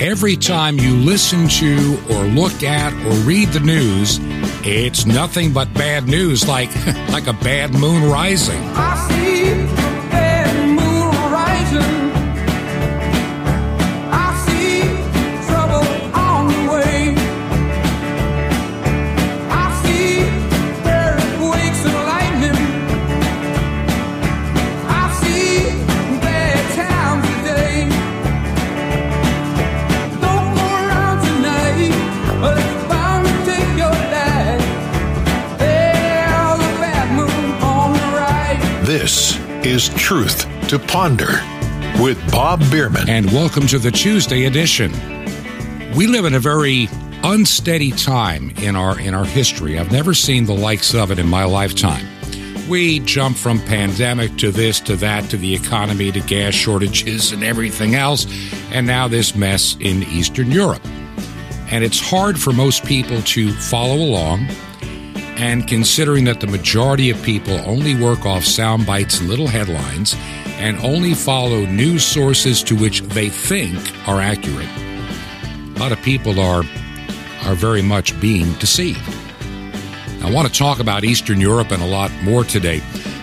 every time you listen to or look at or read the news, it's nothing but bad news, like like a bad moon rising. Is Truth to Ponder with Bob Bierman. and welcome to the Tuesday edition. We live in a very unsteady time in our in our history. I've never seen the likes of it in my lifetime. We jump from pandemic to this to that to the economy to gas shortages and everything else, and now this mess in Eastern Europe. And it's hard for most people to follow along. And considering that the majority of people only work off sound bites and little headlines and only follow news sources to which they think are accurate, a lot of people are are very much being deceived. I want to talk about Eastern Europe and a lot more today.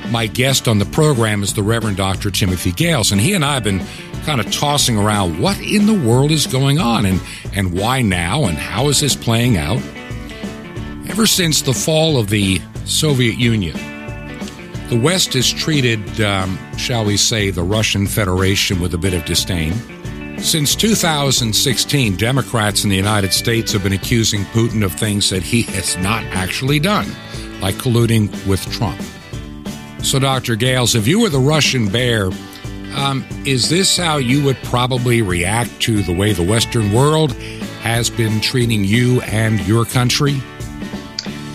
My guest on the program is the Reverend Dr. Timothy Gahles, and he and I have been kind of tossing around what in the world is going on and, and why now and how is this playing out. Ever since the fall of the Soviet Union, the West has treated, um, shall we say, the Russian Federation with a bit of disdain. Since 2016, Democrats in the United States have been accusing Putin of things that he has not actually done, like colluding with Trump. So, Dr. Gahles, if you were the Russian bear, um, is this how you would probably react to the way the Western world has been treating you and your country?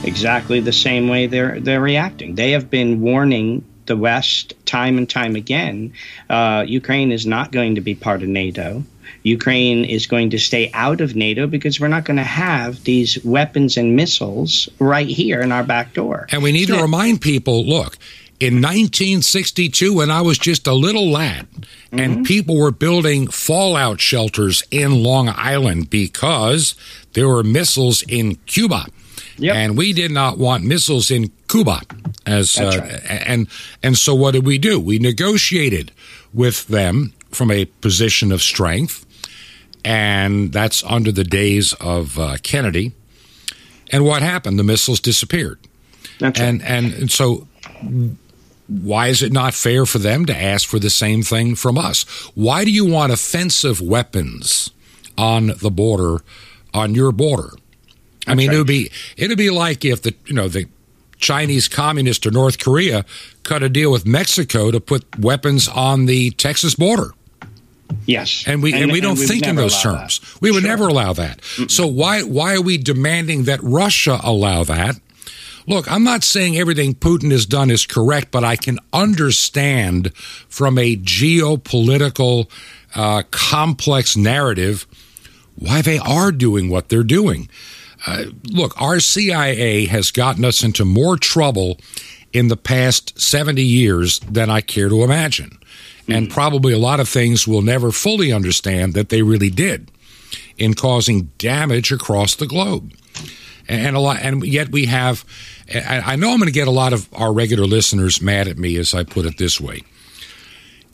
Exactly the same way they're they're reacting. They have been warning the West time and time again. Uh, Ukraine is not going to be part of NATO. Ukraine is going to stay out of NATO because we're not going to have these weapons and missiles right here in our back door. And we need to remind people look, in 1962, when I was just a little lad, and people were building fallout shelters in Long Island because there were missiles in Cuba. Yep. And we did not want missiles in Cuba. As uh, right. and and so what did we do? We negotiated with them from a position of strength, and that's under the days of uh, Kennedy. And what happened? The missiles disappeared. That's right. And, and and so why is it not fair for them to ask for the same thing from us? Why do you want offensive weapons on the border, on your border? I mean, it would be it'd be like if the you know the Chinese Communist or North Korea cut a deal with Mexico to put weapons on the Texas border. yes, And we and, we don't would think in those terms. that. We would Sure. never allow that. So why why are we demanding that Russia allow that? Look, I'm not saying everything Putin has done is correct, but I can understand from a geopolitical uh, complex narrative why they are doing what they're doing. Uh, look, our CIA has gotten us into more trouble in the past 70 years than I care to imagine. And probably a lot of things we'll never fully understand that they really did in causing damage across the globe. And a lot, and yet we have. I know I'm going to get a lot of our regular listeners mad at me as I put it this way.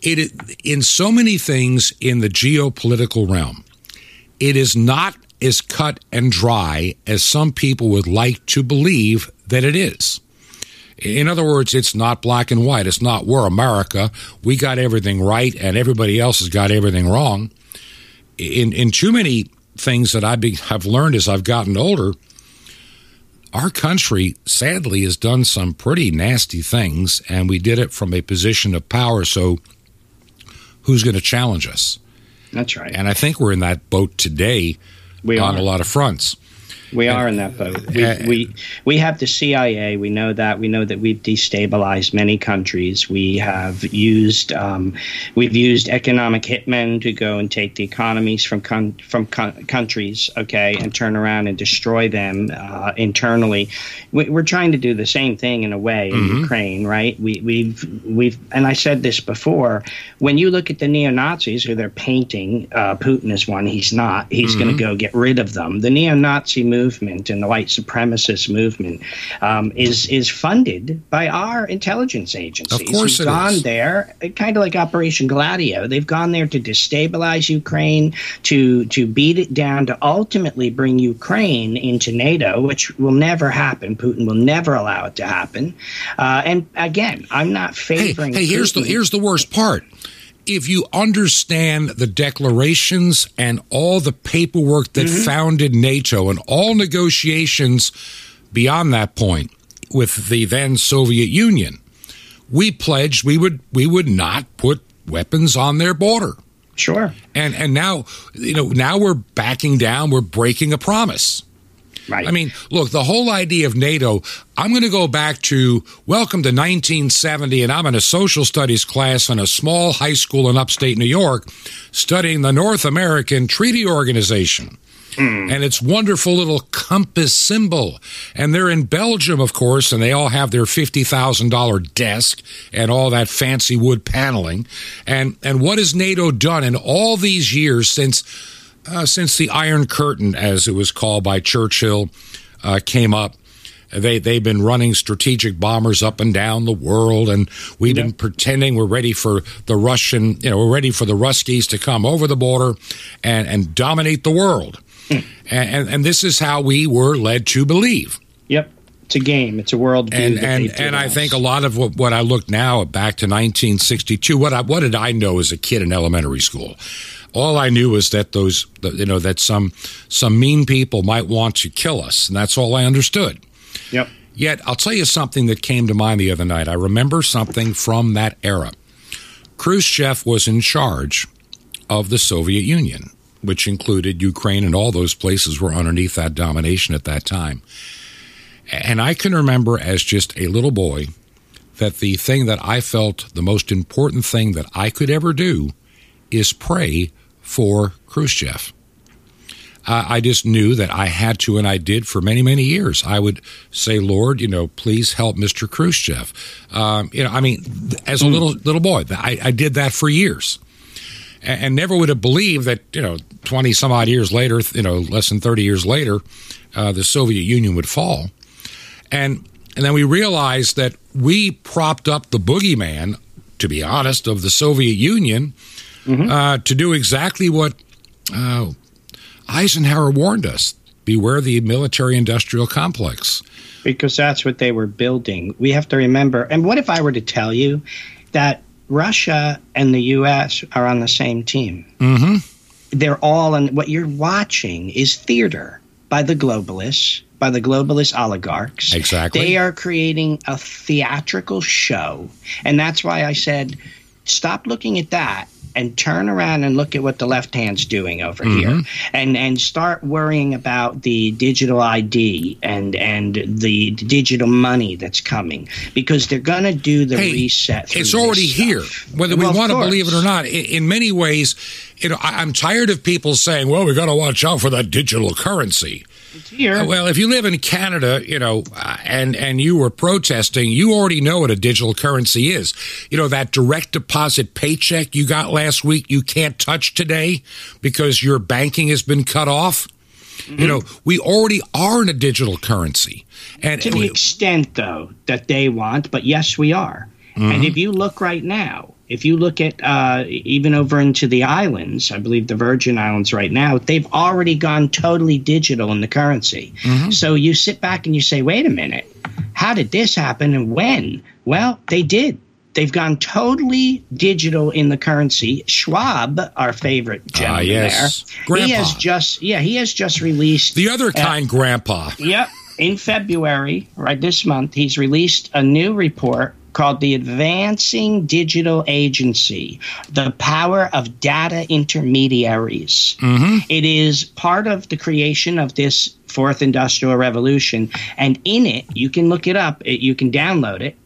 It in so many things in the geopolitical realm, it is not as cut and dry as some people would like to believe that it is. In other words, it's not black and white. It's not we're America. We got everything right, and everybody else has got everything wrong. In in too many things that I be, have learned as I've gotten older, our country sadly has done some pretty nasty things, and we did it from a position of power. So, who's going to challenge us? That's right. And I think we're in that boat today we on are. a lot of fronts. We are in that boat. We, Uh, we we have the CIA. We know that. We know that we've destabilized many countries. We have used um, we've used economic hitmen to go and take the economies from con- from con- countries, okay, and turn around and destroy them uh, internally. We, we're trying to do the same thing in a way in Ukraine, right? We, we've we've and I said this before. When you look at the neo Nazis, who they're painting, uh, Putin is one. He's not. He's going to go get rid of them. The neo-Nazi movement and the white supremacist movement um, is is funded by our intelligence agencies. Of course it gone is. there, kind of like Operation Gladio. They've gone there to destabilize Ukraine, to to beat it down, to ultimately bring Ukraine into NATO, which will never happen. Putin will never allow it to happen. Uh, and again, I'm not Hey, favoring. hey, here's the here's the worst part. If you understand the declarations and all the paperwork that Mm-hmm. founded NATO and all negotiations beyond that point with the then Soviet Union, we pledged we would we would not put weapons on their border. Sure. And and now you know now we're backing down, we're breaking a promise. Right. I mean, look, the whole idea of NATO, I'm going to go back to welcome to 1970, and I'm in a social studies class in a small high school in upstate New York studying the North American Treaty Organization. Hmm. And its wonderful little compass symbol. And they're in Belgium, of course, and they all have their $50,000 desk and all that fancy wood paneling. And, and what has NATO done in all these years since uh, since the Iron Curtain, as it was called by Churchill, uh, came up. They they've been running strategic bombers up and down the world, and we've been pretending we're ready for the Russian, you know, we're ready for the Ruskies to come over the border and and dominate the world. and, and and this is how we were led to believe Yep. It's a game. It's a world and and and I think a lot of what, what I look now back to 1962. What I, what did I know as a kid in elementary school? All I knew was that those you know that some some mean people might want to kill us, and that's all I understood. Yep. Yet I'll tell you something that came to mind the other night. I remember something from that era. Khrushchev was in charge of the Soviet Union, which included Ukraine and all those places were underneath that domination at that time. And I can remember as just a little boy that the thing that I felt the most important thing that I could ever do is pray for Khrushchev. I just knew that I had to, and I did for many, many years. I would say, "Lord, you know, please help Mr. Khrushchev." Um, you know, I mean, as a little little boy, I, I did that for years, and, and never would have believed that you know, twenty some odd years later, you know, less than thirty years later, uh, the Soviet Union would fall, and and then we realized that we propped up the boogeyman, to be honest, of the Soviet Union uh, to do exactly what uh, Eisenhower warned us beware the military industrial complex. because that's what they were building. We have to remember. And what if I were to tell you that Russia and the U.S. are on the same team? Mm-hmm. They're all on. What you're watching is theater by the globalists, by the globalist oligarchs. Exactly. They are creating a theatrical show, and that's why I said, stop looking at that. And turn around and look at what the left hand's doing over mm-hmm. here, and and start worrying about the digital ID and and the digital money that's coming because they're going to do the Hey, reset. It's already here, whether Well, we want to believe it or not. In, in many ways, you know, I, I'm tired of people saying, "Well, we got to watch out for that digital currency." It's here. Well, if you live in Canada, you know, uh, and and you were protesting, you already know what a digital currency is. You know that direct deposit paycheck you got last week, you can't touch today because your banking has been cut off. You know, we already are in a digital currency, and to the extent though that they want but yes we are Mm-hmm. and if you look right now if you look at uh, even over into the islands i believe the virgin islands right now they've already gone totally digital in the currency Mm-hmm. so you sit back and you say wait a minute how did this happen and when well they did They've gone totally digital in the currency. Schwab, our favorite gentleman Ah, yes. there, he has just yeah he has just released the other kind, Grandpa. Yep. In February, right this month, he's released a new report called the Advancing Digital Agency The Power of Data Intermediaries. Mm-hmm. It is part of the creation of this fourth industrial revolution. And in it, you can look it up, it, you can download it.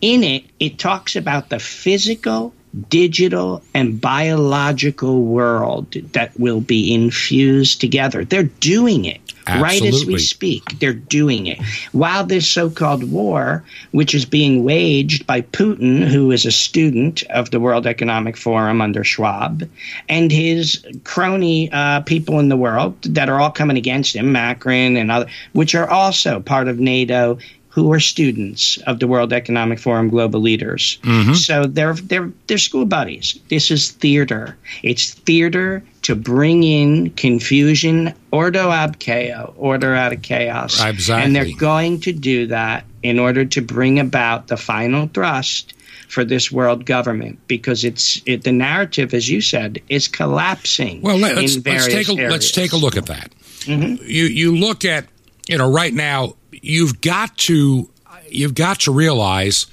In it, it talks about the physical, digital, and biological world that will be infused together. They're doing it. Right as we speak, they're doing it. While this so called war, which is being waged by Putin, who is a student of the World Economic Forum under Schwab, and his crony uh, people in the world that are all coming against him, Macron and other, which are also part of NATO, who are students of the World Economic Forum global leaders. Mm-hmm. So they're they're they're school buddies. This is theater. It's theater to bring in confusion, ordo ab chaos, order out of chaos. Exactly. And they're going to do that in order to bring about the final thrust for this world government because it's it, the narrative, as you said, is collapsing. Well, let, us in let's take a let's take a look at that. Mm-hmm. You you look at you know right now you've got to you've got to realize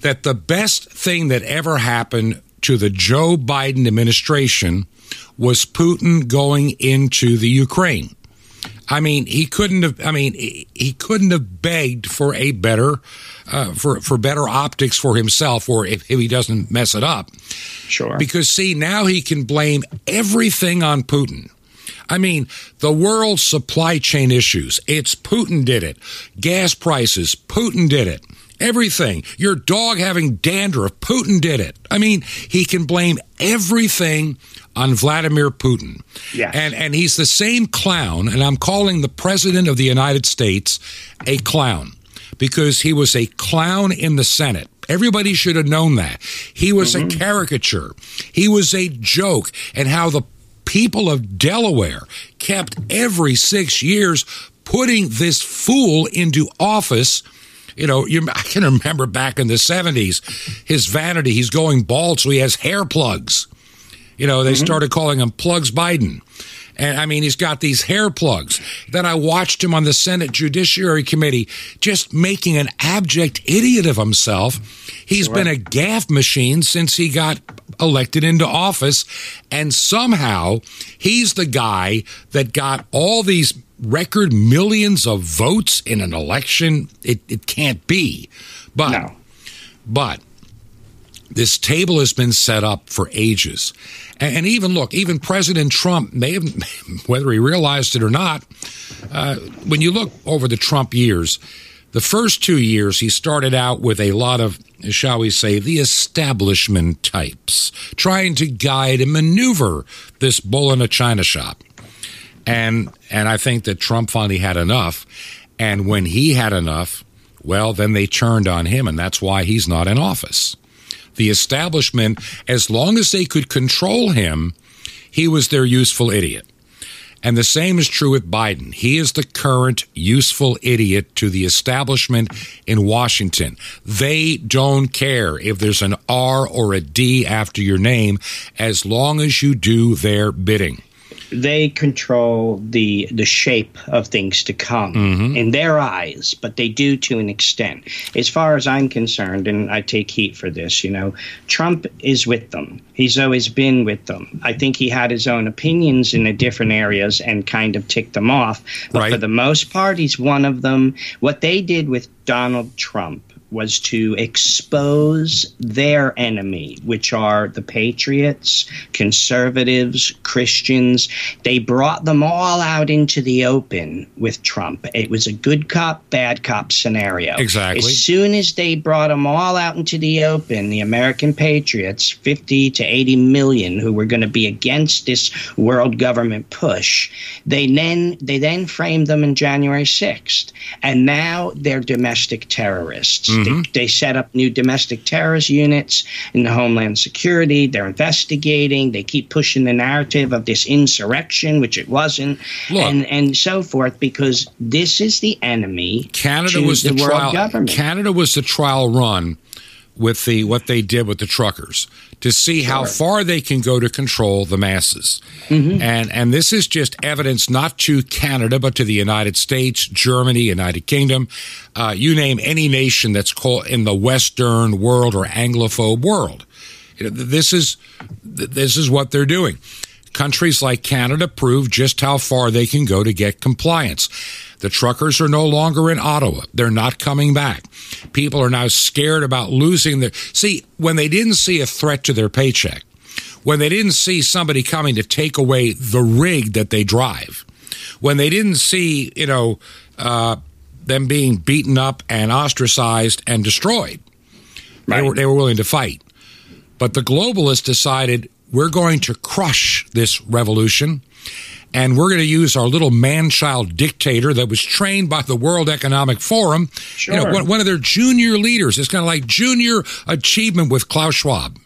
that the best thing that ever happened to the Joe Biden administration was Putin going into the Ukraine. I mean, he couldn't have. I mean, he couldn't have begged for a better, uh, for for better optics for himself, or if, if he doesn't mess it up. Sure. Because see, now he can blame everything on Putin. I mean, the world's supply chain issues. It's Putin did it. Gas prices, Putin did it. Everything. Your dog having dandruff, Putin did it. I mean, he can blame everything on Vladimir Putin. Yes. And and he's the same clown, and I'm calling the president of the United States a clown because he was a clown in the Senate. Everybody should have known that. He was a mm-hmm. caricature. He was a joke and how the people of Delaware kept every 6 years putting this fool into office you know, you, I can remember back in the 70s, his vanity, he's going bald, so he has hair plugs. You know, they mm-hmm. started calling him Plugs Biden. And I mean, he's got these hair plugs. Then I watched him on the Senate Judiciary Committee just making an abject idiot of himself. He's been a gaff machine since he got elected into office. And somehow he's the guy that got all these record millions of votes in an election. It, it can't be. But, No. but this table has been set up for ages. And, and even look, even President Trump may have, whether he realized it or not, uh, when you look over the Trump years, the first two years he started out with a lot of, shall we say, the establishment types, trying to guide and maneuver this bull in a china shop. And and I think that Trump finally had enough. And when he had enough, well, then they turned on him, and that's why he's not in office. The establishment, as long as they could control him, he was their useful idiot. And the same is true with Biden. He is the current useful idiot to the establishment in Washington. They don't care if there's an R or a D after your name as long as you do their bidding. They control the the shape of things to come mm-hmm. in their eyes, but they do to an extent. As far as I'm concerned, and I take heat for this, you know, Trump is with them. He's always been with them. I think he had his own opinions in the different areas and kind of ticked them off. But Right. for the most part, he's one of them. What they did with Donald Trump was to expose their enemy, which are the patriots, conservatives, Christians. They brought them all out into the open with Trump. It was a good cop, bad cop scenario. Exactly. As soon as they brought them all out into the open, the American patriots, 50 to 80 million who were going to be against this world government push, they then they then framed them in January 6th. And now they're domestic terrorists. They, mm-hmm. they set up new domestic terrorist units in the Homeland Security. They're investigating. They keep pushing the narrative of this insurrection, which it wasn't, Look. and and so forth, because this is the enemy. Canada was the, world trial. government. Canada was the trial run with the what they did with the truckers to see how far they can go to control the masses. Mm-hmm. And and this is just evidence not to Canada but to the United States, Germany, United Kingdom, uh, you name any nation that's called in the Western world or Anglophobe world. You know, This is this is what they're doing. Countries like Canada prove just how far they can go to get compliance. The truckers are no longer in Ottawa. They're not coming back. People are now scared about losing their. See, when they didn't see a threat to their paycheck, when they didn't see somebody coming to take away the rig that they drive, when they didn't see, you know, uh, them being beaten up and ostracized and destroyed, they, were, they were willing to fight. But the globalists decided we're going to crush this revolution and we're going to use our little man child dictator that was trained by the World Economic Forum. You know, Sure. one, one of their junior leaders. It's kind of like junior achievement with Klaus Schwab.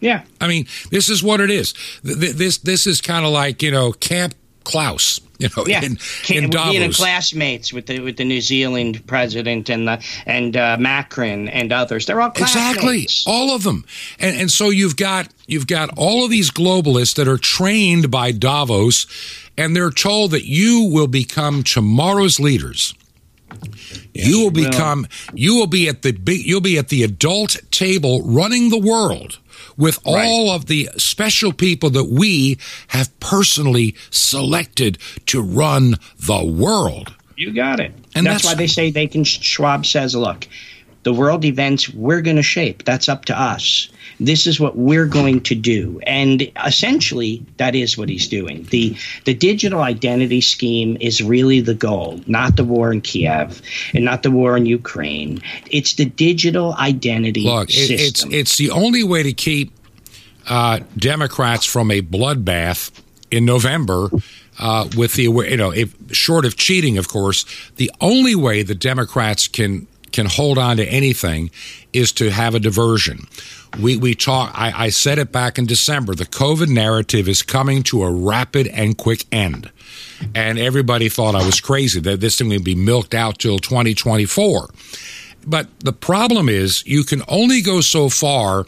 Yeah. I mean, this is what it is. Th- th- This this is kind of like you know Camp Klaus. You know, Yeah, in, in you know, Davos. classmates with the with the New Zealand president and the and uh, Macron and others. They're all Exactly, all of them, and and so you've got you've got all of these globalists that are trained by Davos, and they're told that you will become tomorrow's leaders. you will you will. become you will be at the big you'll be at the adult table running the world with Right. all of the special people that we have personally selected to run the world. You got it. And that's, that's- why they say they can. Schwab says, "Look, the world events we're going to shape. That's up to us. This is what we're going to do." And essentially, that is what he's doing. the The digital identity scheme is really the goal, not the war in Kiev and not the war in Ukraine. It's the digital identity Look, it, it's system. it's the only way to keep uh, Democrats from a bloodbath in November. Uh, with the you know, if, short of cheating, of course, the only way the Democrats can can hold on to anything is to have a diversion. We we talk. I, I said it back in December. The COVID narrative is coming to a rapid and quick end, and everybody thought I was crazy that this thing would be milked out till 2024. But the problem is, you can only go so far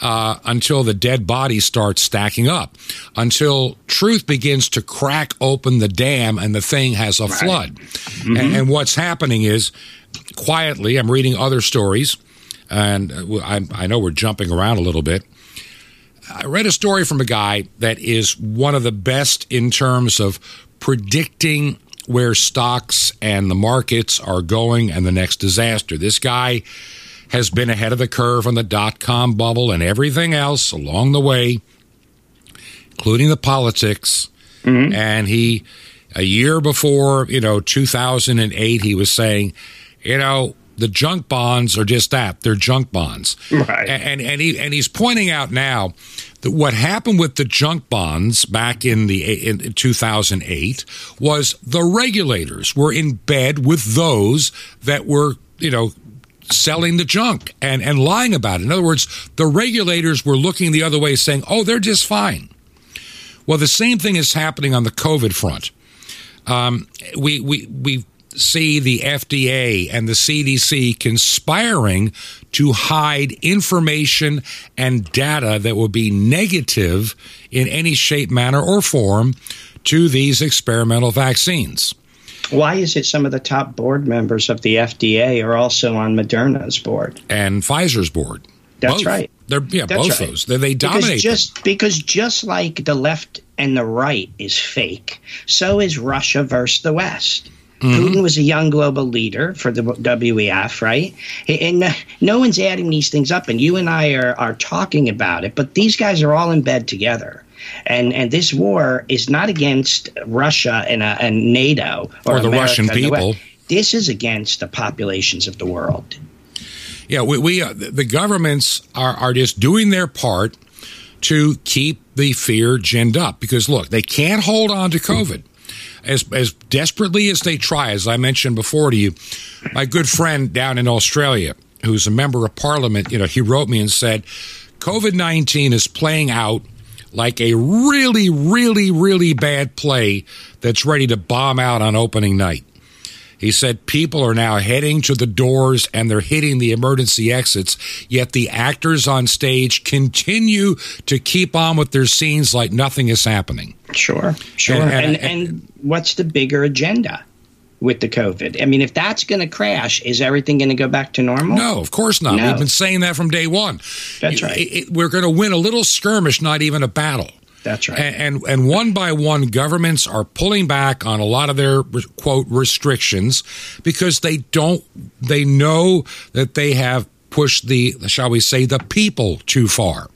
uh, until the dead bodies start stacking up, until truth begins to crack open the dam and the thing has a flood. And, and what's happening is, quietly, I'm reading other stories, and uh, I, I know we're jumping around a little bit. I read a story from a guy that is one of the best in terms of predicting where stocks and the markets are going and the next disaster. This guy has been ahead of the curve on the dot com bubble and everything else along the way, including the politics. Mm-hmm. And he, a year before, you know, 2008, he was saying, you know, the junk bonds are just that. They're junk bonds. Right. And, and, he, and he's pointing out now that what happened with the junk bonds back in the in 2008 was the regulators were in bed with those that were, you know, selling the junk and, and lying about it. In other words, the regulators were looking the other way, saying, oh, they're just fine. Well, the same thing is happening on the COVID front. Um, we, we, we see the FDA and the CDC conspiring to hide information and data that will be negative in any shape, manner, or form to these experimental vaccines. Why is it some of the top board members of the FDA are also on Moderna's board? and Pfizer's board. That's Both. right. They're yeah, That's both right. those. They, they Because dominate. just because just like the left and the right is fake, so is Russia versus the West. Mm-hmm. Putin was a young global leader for the WEF, right? And uh, no one's adding these things up, and you and I are, are talking about it, but these guys are all in bed together. And and this war is not against Russia and, uh, and NATO or, Or the America Russian the people. This is against the populations of the world. Yeah, we, we uh, the governments are, are just doing their part to keep the fear ginned up because look, they can't hold on to COVID as as desperately as they try. As I mentioned before to you, my good friend down in Australia, who's a member of Parliament, you know, he wrote me and said, COVID nineteen is playing out like a really, really, really bad play that's ready to bomb out on opening night. He said people are now heading to the doors and they're hitting the emergency exits, yet the actors on stage continue to keep on with their scenes like nothing is happening. Sure, sure. And- And and- and, what's the bigger agenda with the COVID? I mean, if that's going to crash, is everything going to go back to normal? No, of course not. No. We've been saying that from day one. That's right. it- we're going to win a little skirmish, not even a battle. That's right. And, and and one by one, governments are pulling back on a lot of their quote restrictions because they don't. They know that they have pushed the, shall we say, the people too far.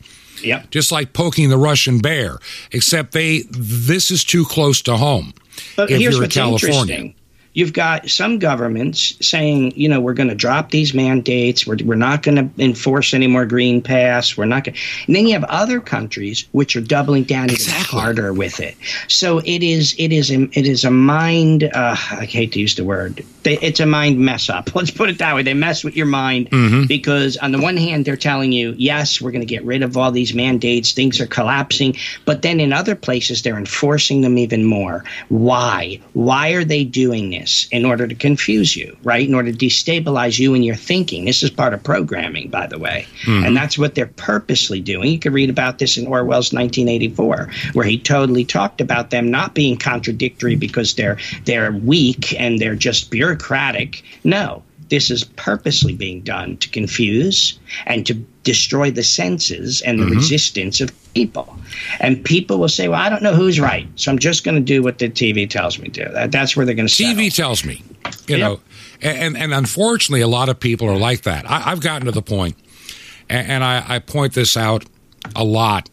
Yep. Just like poking the Russian bear, except they this is too close to home. But if here's you're in what's California. interesting. You've got some governments saying, you know, we're going to drop these mandates. We're, we're not going to enforce any more green pass. We're not going. And then you have other countries which are doubling down even harder with it. So it is it is a, it is a mind. Uh, I hate to use the word. It's a mind mess up. Let's put it that way. They mess with your mind Mm-hmm. because on the one hand they're telling you, yes, we're going to get rid of all these mandates. Things are collapsing, but then in other places they're enforcing them even more. Why? Why are they doing this? In order to confuse you, right? In order to destabilize you and your thinking. This is part of programming, by the way, hmm. and that's what they're purposely doing. You could read about this in Orwell's 1984, where he totally talked about them not being contradictory because they're they're weak and they're just bureaucratic. No, this is purposely being done to confuse and to destroy the senses and the mm-hmm. resistance of people. And people will say, "Well, I don't know who's right, so I'm just going to do what the TV tells me to." That, that's where they're going to TV settle. tells me, you Yep. know, and and unfortunately, a lot of people are like that. I, I've gotten to the point, and, and I, I point this out a lot.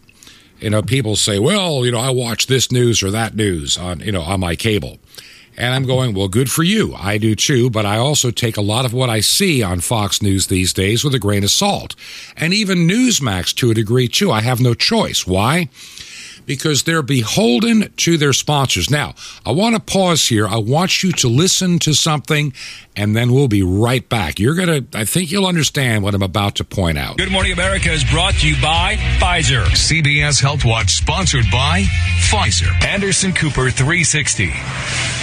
You know, people say, "Well, you know, I watch this news or that news on you know on my cable," and I'm going, "Well, good for you. I do too." But I also take a lot of what I see on Fox News these days with a grain of salt, and even Newsmax to a degree too. I have no choice. Why? because they're beholden to their sponsors. Now, I want to pause here. I want you to listen to something, and then we'll be right back. You're going to, I think you'll understand what I'm about to point out. Good Morning America is brought to you by Pfizer. CBS Health Watch sponsored by Pfizer. Anderson Cooper 360.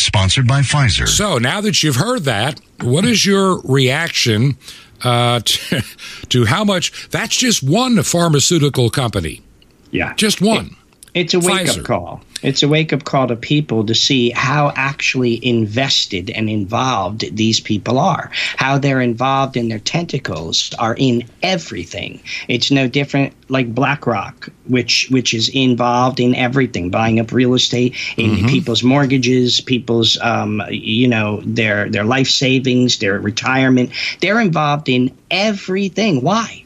Sponsored by Pfizer. So now that you've heard that, what is your reaction uh, to, to how much? That's just one pharmaceutical company, Yeah. just one. It's a wake Pfizer. up call. It's a wake up call to people to see how actually invested and involved these people are. How they're involved in their tentacles are in everything. It's no different like BlackRock, which which is involved in everything, buying up real estate, in people's mortgages, people's um, you know their their life savings, their retirement. They're involved in everything. Why?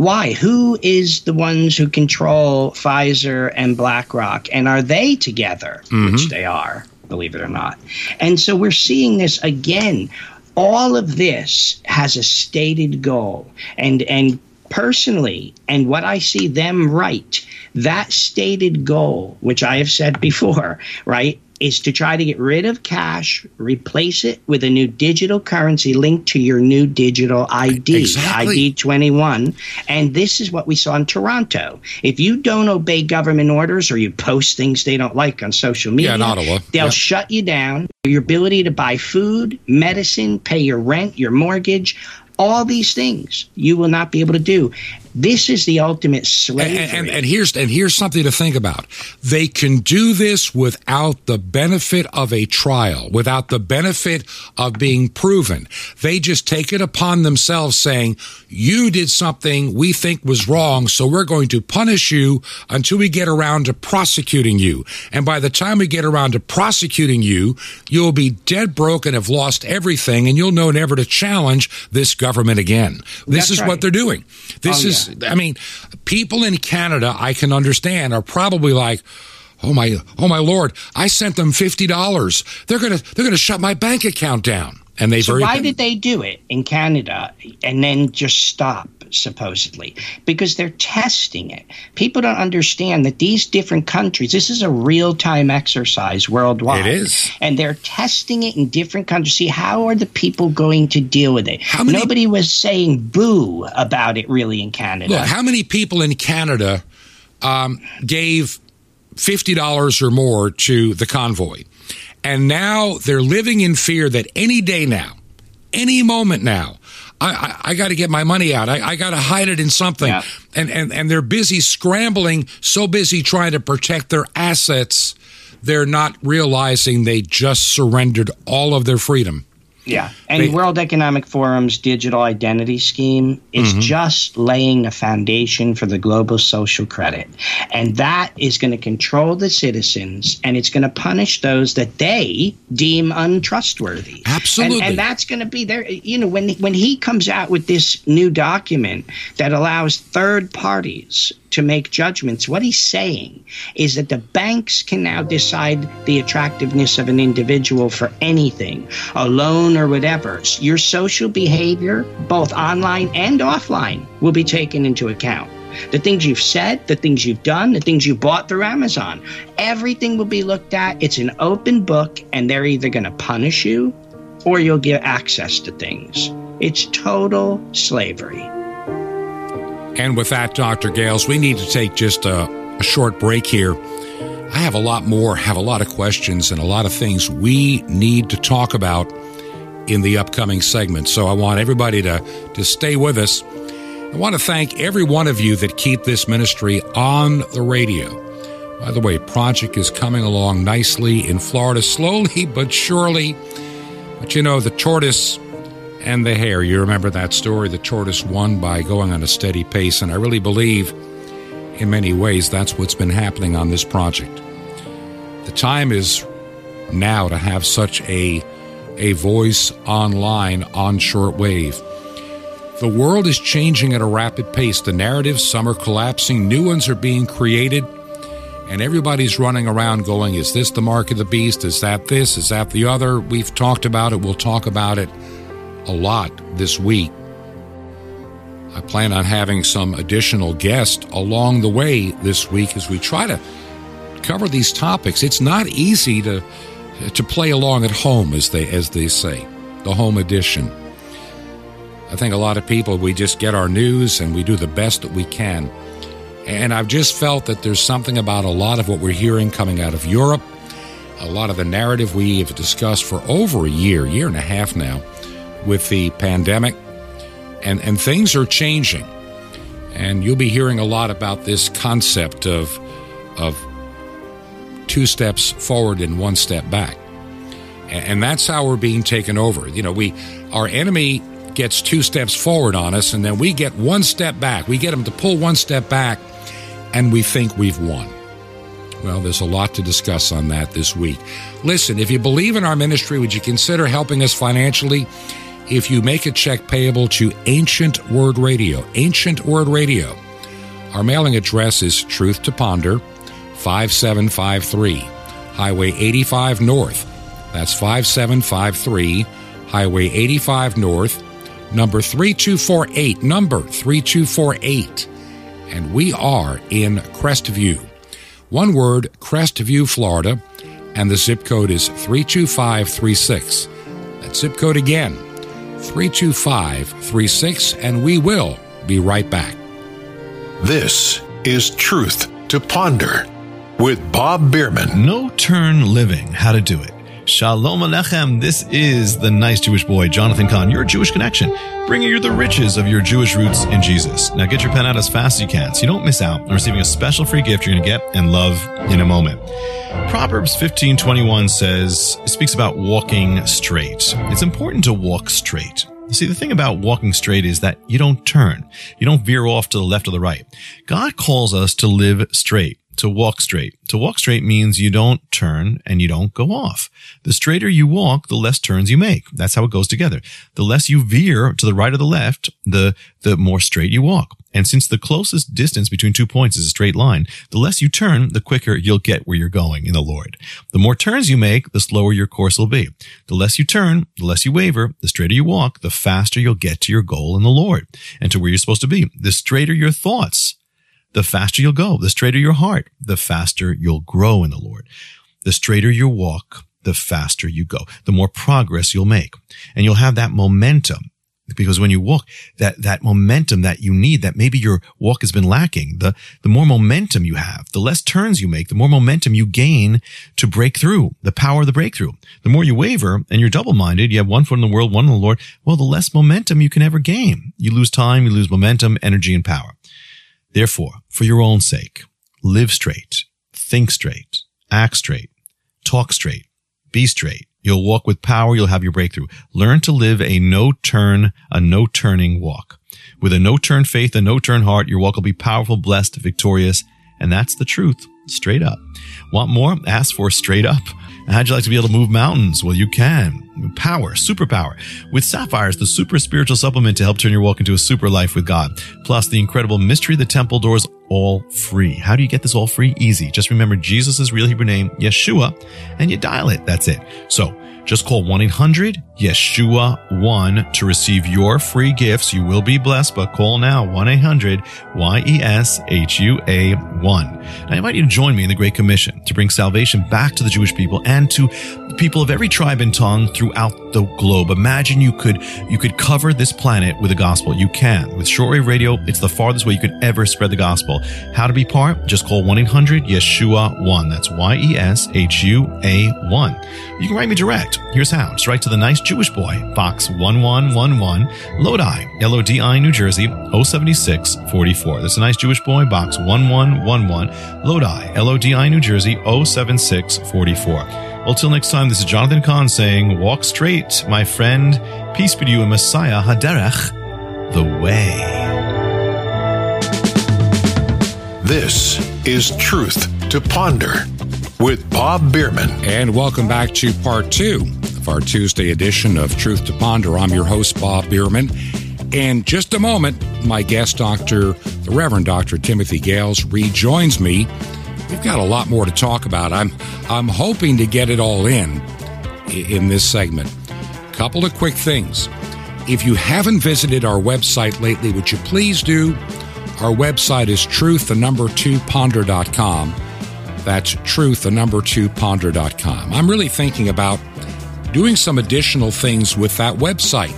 Why? Who is the ones who control Pfizer and BlackRock? And are they together? Mm-hmm. Which they are, believe it or not. And so we're seeing this again. All of this has a stated goal. And and personally, and what I see them write, that stated goal, which I have said before, right, is to try to get rid of cash, replace it with a new digital currency linked to your new digital ID, Exactly. ID 21. And this is what we saw in Toronto. If you don't obey government orders or you post things they don't like on social media, Yeah, in Ottawa. they'll Yeah. shut you down. Your ability to buy food, medicine, pay your rent, your mortgage, all these things you will not be able to do. This is the ultimate slavery. And, and, and here's and here's something to think about. They can do this without the benefit of a trial, without the benefit of being proven. They just take it upon themselves saying, "You did something we think was wrong, so we're going to punish you until we get around to prosecuting you. And by the time we get around to prosecuting you, you'll be dead broke and have lost everything, and you'll know never to challenge this government again." This That's is right. what they're doing. This Oh, is I mean, people in Canada, I can understand, are probably like, "Oh my, oh my lord! I sent them fifty dollars. They're gonna, they're gonna shut my bank account down." And they've so why been- did they do it in Canada and then just stop? Supposedly, because they're testing it. People don't understand that these different countries. This is a real time exercise worldwide. It is. and they're testing it in different countries. See how are the people going to deal with it? many- Nobody was saying boo about it really in Canada. Look, how many people in Canada um, gave fifty dollars or more to the convoy, and now they're living in fear that any day now, any moment now, I, I, I got to get my money out. I, I got to hide it in something, Yeah. and, and and they're busy scrambling, so busy trying to protect their assets, they're not realizing they just surrendered all of their freedom. Yeah. And They- World Economic Forum's digital identity scheme is Mm-hmm. just laying a foundation for the global social credit. And that is going to control the citizens and it's going to punish those that they deem untrustworthy. Absolutely. And, and that's going to be there. You know, when, when he comes out with this new document that allows third parties to make judgments, what he's saying is that the banks can now decide the attractiveness of an individual for anything, a loan or whatever. Your social behavior, both online and offline, will be taken into account. The things you've said, the things you've done, the things you bought through Amazon, everything will be looked at. It's an open book, and they're either going to punish you or you'll get access to things. It's total slavery. And with that, Dr. Gahles, we need to take just a, a short break here. I have a lot more, have a lot of questions, and a lot of things we need to talk about in the upcoming segment. So I want everybody to, to stay with us. I want to thank every one of you that keep this ministry on the radio. By the way, project is coming along nicely in Florida, slowly but surely. But you know, the tortoise and the hare. You remember that story? The tortoise won by going on a steady pace, and I really believe in many ways that's what's been happening on this project. The time is now to have such a a voice online on shortwave. The world is changing at a rapid pace. The narratives, some are collapsing, new ones are being created, and everybody's running around going, Is this the mark of the beast? Is that this? Is that the other? We've talked about it. We'll talk about it a lot this week. I plan on having some additional guests along the way this week as we try to cover these topics. It's not easy to to play along at home as they as they say, the home edition. I think a lot of people we just get our news and we do the best that we can. And I've just felt that there's something about a lot of what we're hearing coming out of Europe, a lot of the narrative we have discussed for over a year, year and a half now, with the pandemic, and, and things are changing. And you'll be hearing a lot about this concept of, of two steps forward and one step back. And, that's how we're being taken over. You know, we our enemy gets two steps forward on us, and then we get one step back. We get them to pull one step back, and we think we've won. Well, there's a lot to discuss on that this week. Listen, if you believe in our ministry, would you consider helping us financially? If you make a check payable to Ancient Word Radio, Ancient Word Radio, our mailing address is Truth to Ponder, 5753, Highway 85 North. That's 5753, Highway 85 North, number 3248, number 3248. And we are in Crestview. One word, Crestview, Florida, and the zip code is 32536. That zip code again, 32536, and we will be right back. This is Truth to Ponder with Bob Bierman. No turn living. How to do it. Shalom Alechem. This is the nice Jewish boy, Jonathan Cahn, your Jewish connection, bringing you the riches of your Jewish roots in Jesus. Now get your pen out as fast as you can so you don't miss out on receiving a special free gift you're going to get and love in a moment. Proverbs 15:21 says, it speaks about walking straight. It's important to walk straight. See, the thing about walking straight is that you don't turn. You don't veer off to the left or the right. God calls us to live straight to walk straight. To walk straight means you don't turn and you don't go off. The straighter you walk, the less turns you make. That's how it goes together. The less you veer to the right or the left, the, the more straight you walk. And since the closest distance between two points is a straight line, the less you turn, the quicker you'll get where you're going in the Lord. The more turns you make, the slower your course will be. The less you turn, the less you waver, the straighter you walk, the faster you'll get to your goal in the Lord and to where you're supposed to be. The straighter your thoughts, the faster you'll go. The straighter your heart, the faster you'll grow in the Lord. The straighter your walk, the faster you go, the more progress you'll make. And you'll have that momentum because when you walk, that, that momentum that you need, that maybe your walk has been lacking, the, the more momentum you have, the less turns you make, the more momentum you gain to break through, the power of the breakthrough. The more you waver and you're double-minded, you have one foot in the world, one in the Lord, well, the less momentum you can ever gain. You lose time, you lose momentum, energy, and power. Therefore, for your own sake, live straight, think straight, act straight, talk straight, be straight. You'll walk with power. You'll have your breakthrough. Learn to live a no turn, a no turning walk. With a no turn faith, a no turn heart, your walk will be powerful, blessed, victorious. And that's the truth, straight up. Want more? Ask for straight up. How'd you like to be able to move mountains? Well, you can. Power, superpower. With Sapphires, the super spiritual supplement to help turn your walk into a super life with God. Plus, the incredible Mystery of the Temple Doors all free. How do you get this all free? Easy. Just remember Jesus' real Hebrew name, Yeshua, and you dial it. That's it. So, just call 1-800-YESHUA-1 to receive your free gifts. You will be blessed, but call now 1-800-Y-E-S-H-U-A-1. I invite you to join me in the Great Commission to bring salvation back to the Jewish people and to people of every tribe and tongue throughout the globe. Imagine you could, you could cover this planet with the gospel. You can. With shortwave radio, it's the farthest way you could ever spread the gospel. How to be part? Just call 1-800-YESHUA-1. That's Y-E-S-H-U-A-1. You can write me direct. Here's how. Just write to the nice Jewish boy, Box 1111, Lodi, L-O-D-I, New Jersey, 07644. That's a nice Jewish boy, Box 1111, Lodi, L-O-D-I, New Jersey, 07644. Well, till next time, this is Jonathan Cahn saying, walk straight, my friend. Peace be to you in Messiah, Haderech, the way. This is Truth to Ponder with Bob Bierman. And welcome back to part two of our Tuesday edition of Truth to Ponder. I'm your host, Bob Bierman. And just a moment, my guest doctor, the Reverend Dr. Timothy Gahles, rejoins me. We've got a lot more to talk about. I'm I'm hoping to get it all in in this segment. Couple of quick things. If you haven't visited our website lately, would you please do? Our website is truth, the number two ponder.com. That's truth, the number two ponder.com. I'm really thinking about doing some additional things with that website.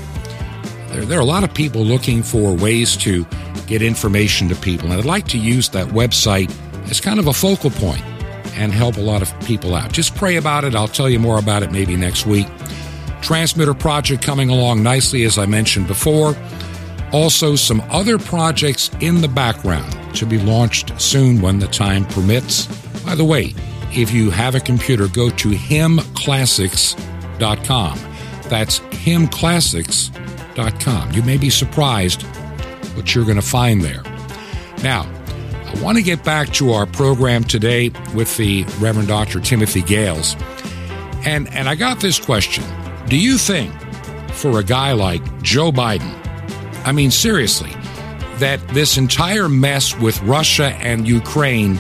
There, there are a lot of people looking for ways to get information to people, and I'd like to use that website as kind of a focal point and help a lot of people out. Just pray about it. I'll tell you more about it maybe next week. Transmitter project coming along nicely, as I mentioned before. Also, some other projects in the background to be launched soon when the time permits. By the way, if you have a computer, go to hymnclassics.com. That's hymnclassics.com. You may be surprised what you're going to find there. Now, I want to get back to our program today with the Reverend Dr. Timothy Gahles. And, and I got this question Do you think for a guy like Joe Biden, I mean, seriously, that this entire mess with Russia and Ukraine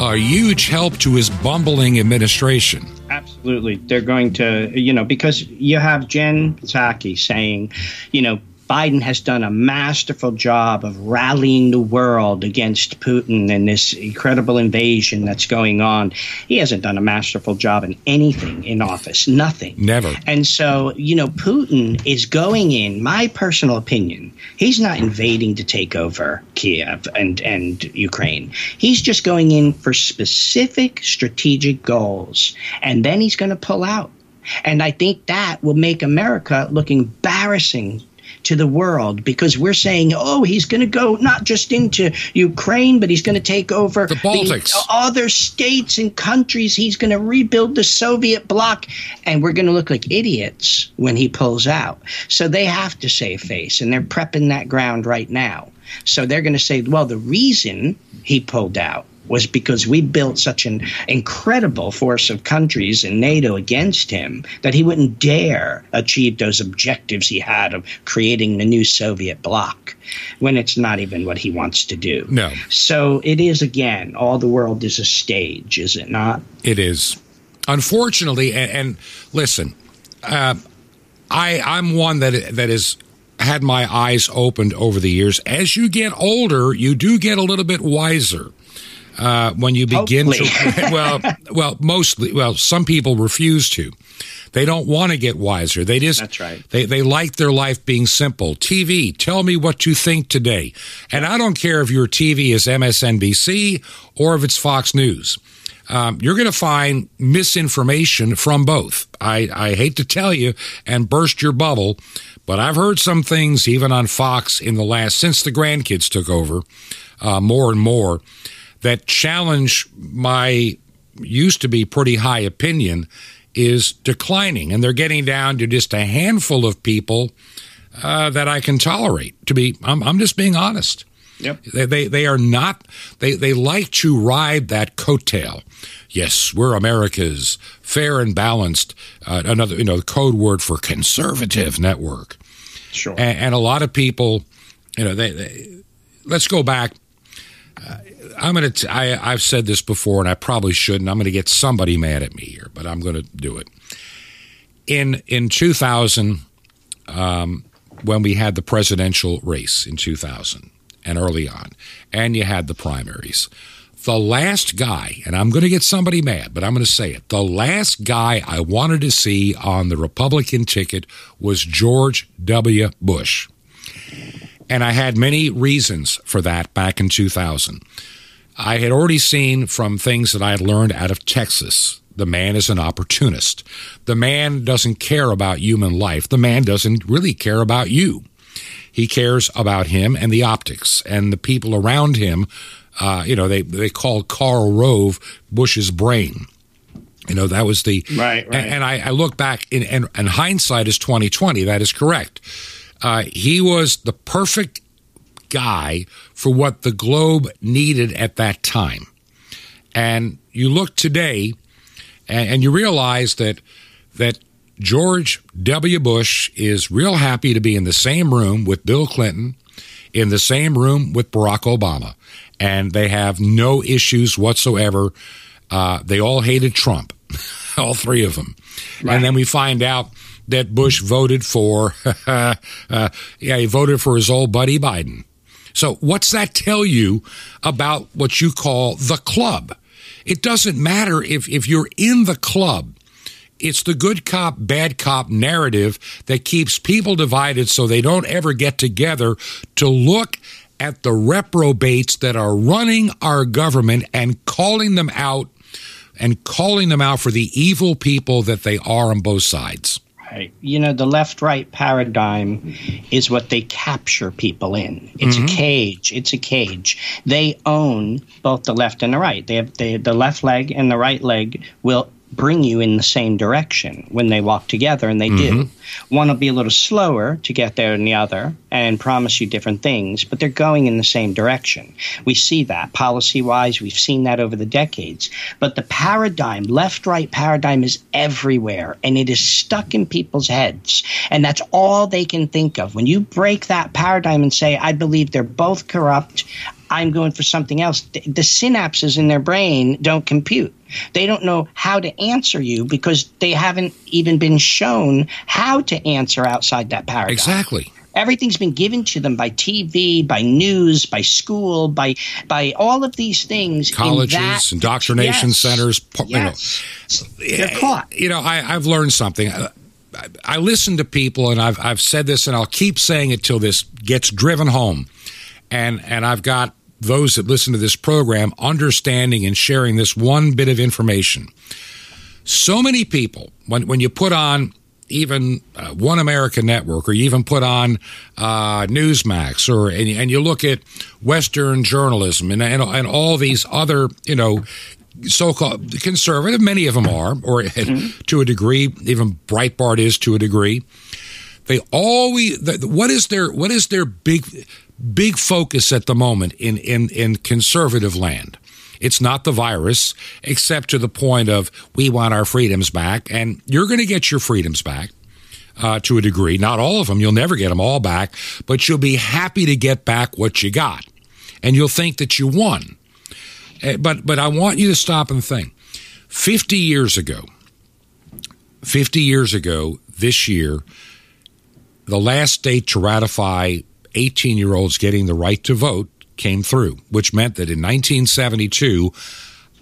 a huge help to his bumbling administration. Absolutely. They're going to, you know, because you have Jen Psaki saying, you know, Biden has done a masterful job of rallying the world against Putin and this incredible invasion that's going on. He hasn't done a masterful job in anything in office, nothing. Never. And so, you know, Putin is going in, my personal opinion, he's not invading to take over Kiev and, and Ukraine. He's just going in for specific strategic goals. And then he's going to pull out. And I think that will make America look embarrassing to the world because we're saying, oh, he's going to go not just into Ukraine, but he's going to take over the Baltics, the other states and countries. He's going to rebuild the Soviet bloc, and we're going to look like idiots when he pulls out. So they have to save face, and they're prepping that ground right now. So they're going to say, well, the reason he pulled out was because we built such an incredible force of countries in NATO against him that he wouldn't dare achieve those objectives he had of creating the new Soviet bloc when it's not even what he wants to do. No. So it is again, all the world is a stage, is it not? It is. Unfortunately, and, and listen, uh, I I'm one that that has had my eyes opened over the years. As you get older, you do get a little bit wiser. Uh, when you begin Hopefully. to well well mostly well some people refuse to they don't want to get wiser they just That's right. they they like their life being simple tv tell me what you think today and i don't care if your tv is msnbc or if it's fox news um, you're going to find misinformation from both. I, I hate to tell you and burst your bubble, but I've heard some things even on Fox in the last since the grandkids took over, uh, more and more that challenge my used to be pretty high opinion is declining, and they're getting down to just a handful of people uh, that I can tolerate. To be, I'm, I'm just being honest. Yep. They, they they are not. They they like to ride that coattail. Yes, we're America's fair and balanced. Uh, another you know code word for conservative network. Sure. And, and a lot of people, you know, they, they let's go back. I'm gonna. T- I, I've said this before, and I probably shouldn't. I'm gonna get somebody mad at me here, but I'm gonna do it. In in 2000, um, when we had the presidential race in 2000 and early on, and you had the primaries. The last guy, and I'm going to get somebody mad, but I'm going to say it. The last guy I wanted to see on the Republican ticket was George W. Bush. And I had many reasons for that back in 2000. I had already seen from things that I had learned out of Texas the man is an opportunist. The man doesn't care about human life. The man doesn't really care about you. He cares about him and the optics and the people around him. Uh, you know, they, they called Karl Rove Bush's brain. You know, that was the Right, right. And, and I, I look back, in, and, and hindsight is twenty twenty. That is correct. Uh, he was the perfect guy for what the globe needed at that time. And you look today, and, and you realize that that George W. Bush is real happy to be in the same room with Bill Clinton, in the same room with Barack Obama, and they have no issues whatsoever. Uh, they all hated Trump, all three of them, and then we find out that Bush voted for, uh, yeah, he voted for his old buddy Biden. So, what's that tell you about what you call the club? It doesn't matter if, if you're in the club. It's the good cop, bad cop narrative that keeps people divided so they don't ever get together to look at the reprobates that are running our government and calling them out and calling them out for the evil people that they are on both sides. Right. You know, the left right paradigm is what they capture people in. It's Mhm. a cage. It's a cage. They own both the left and the right. They have they, the left leg and the right leg will bring you in the same direction when they walk together, and they do. Mm-hmm. One will be a little slower to get there than the other and promise you different things, but they're going in the same direction. We see that policy wise. We've seen that over the decades. But the paradigm, left right paradigm, is everywhere and it is stuck in people's heads. And that's all they can think of. When you break that paradigm and say, I believe they're both corrupt, I'm going for something else, th- the synapses in their brain don't compute. They don't know how to answer you because they haven't even been shown how to answer outside that paradigm. Exactly. Everything's been given to them by TV, by news, by school, by by all of these things. Colleges, that- indoctrination Yes. centers. po- you know. Yes. They're caught. You know, I, I've learned something. Uh, I, I listen to people, and I've I've said this, and I'll keep saying it till this gets driven home. And and I've got those that listen to this program understanding and sharing this one bit of information. So many people, when when you put on even uh, One American Network, or you even put on uh, Newsmax, or and, and you look at Western journalism and, and and all these other, you know, so-called conservative. Many of them are, or to a degree, even Breitbart is to a degree. They always. What is their What is their big big focus at the moment in in in conservative land? It's not the virus, except to the point of we want our freedoms back, and you're going to get your freedoms back. Uh, to a degree, not all of them. You'll never get them all back, but you'll be happy to get back what you got, and you'll think that you won. Uh, But but I want you to stop and think. Fifty years ago, fifty years ago this year, the last state to ratify 18 year olds getting the right to vote came through, which meant that in 1972,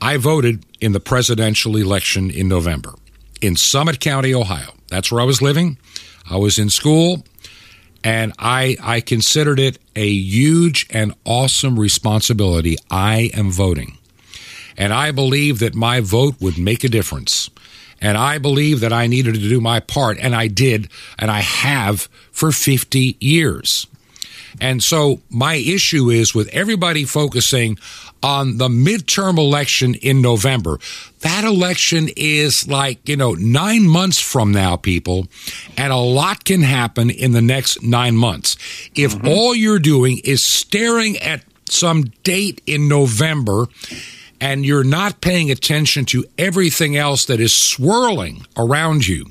I voted in the presidential election in November in Summit County, Ohio. That's where I was living. I was in school, and I, I considered it a huge and awesome responsibility. I am voting. And I believe that my vote would make a difference. And I believe that I needed to do my part, and I did, and I have for 50 years. And so my issue is with everybody focusing on the midterm election in November. That election is like, you know, nine months from now, people, and a lot can happen in the next nine months. If mm-hmm. all you're doing is staring at some date in November and you're not paying attention to everything else that is swirling around you,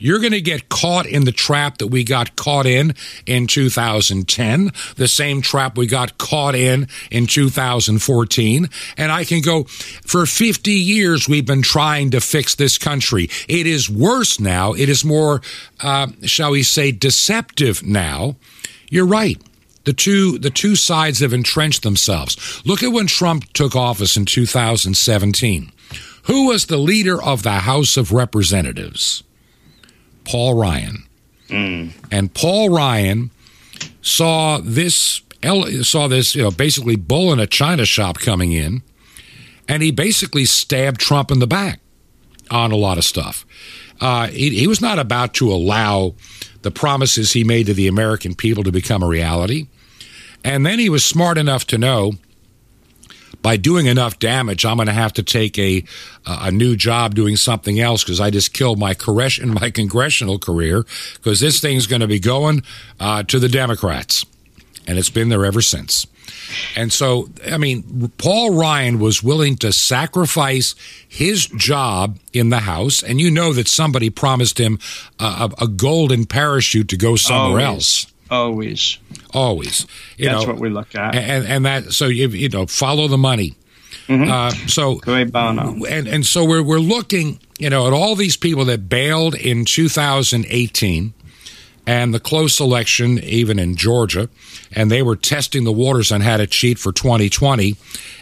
you're going to get caught in the trap that we got caught in in 2010, the same trap we got caught in in 2014. And I can go, for 50 years, we've been trying to fix this country. It is worse now. It is more, uh, shall we say, deceptive now. You're right. The two the two sides have entrenched themselves. Look at when Trump took office in 2017. Who was the leader of the House of Representatives? Paul Ryan. And Paul Ryan saw this saw this, you know, basically bull in a china shop coming in, and he basically stabbed Trump in the back on a lot of stuff. Uh, he, he was not about to allow the promises he made to the American people to become a reality. And then he was smart enough to know by doing enough damage, I'm going to have to take a a new job doing something else because I just killed my congres- my congressional career because this thing's going to be going uh, to the Democrats, and it's been there ever since. And so, I mean, Paul Ryan was willing to sacrifice his job in the House, and you know that somebody promised him a, a, a golden parachute to go somewhere Always. else. Always. Always, you That's know, what we look at. and and that so you you know follow the money. Uh, so and and so we're we're looking you know at all these people that bailed in 2018 and the close election even in Georgia and they were testing the waters on how to cheat for 2020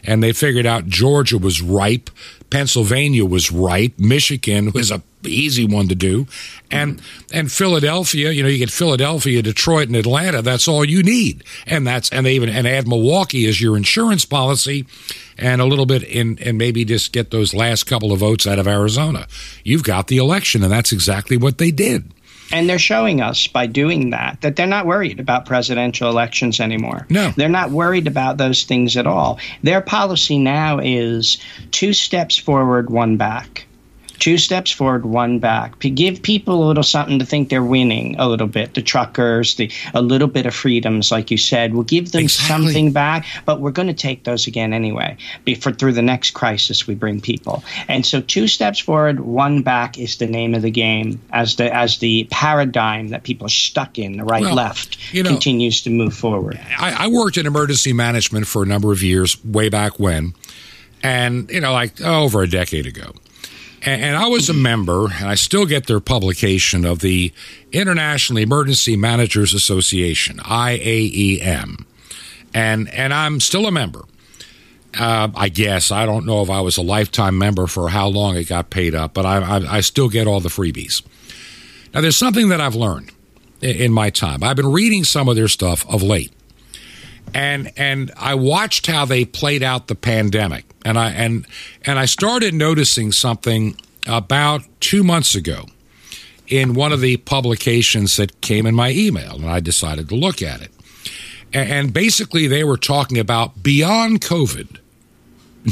and they figured out Georgia was ripe Pennsylvania was ripe Michigan was a easy one to do. And and Philadelphia you know you get Philadelphia Detroit and Atlanta. That's all you need. And that's and they even and add Milwaukee as your insurance policy and a little bit in and maybe just get those last couple of votes out of Arizona. You've got the election and that's exactly what they did And they're showing us by doing that that they're not worried about presidential elections anymore. No. They're not worried about those things at all. Their policy now is two steps forward, one back. Two steps forward, one back. P- Give people a little something to think they're winning a little bit. The truckers, the a little bit of freedoms, like you said. We'll give them Exactly. something back, but we're going to take those again anyway. Before through the next crisis, we bring people. And so, two steps forward, one back is the name of the game as the as the paradigm that people are stuck in. The right Well, left you know- continues to move forward. I, I worked in emergency management for a number of years, way back when, and you know, like oh, over a decade ago. And, and I was a member, and I still get their publication of the International Emergency Managers Association (IAEM), and and I'm still a member. Uh, I guess I don't know if I was a lifetime member for how long it got paid up, but I, I, I still get all the freebies. Now, there's something that I've learned in, in my time. I've been reading some of their stuff of late and and I watched how they played out the pandemic, and I and and I started noticing something about two months ago in one of the publications that came in my email, and I decided to look at it. And, and basically, they were talking about beyond COVID.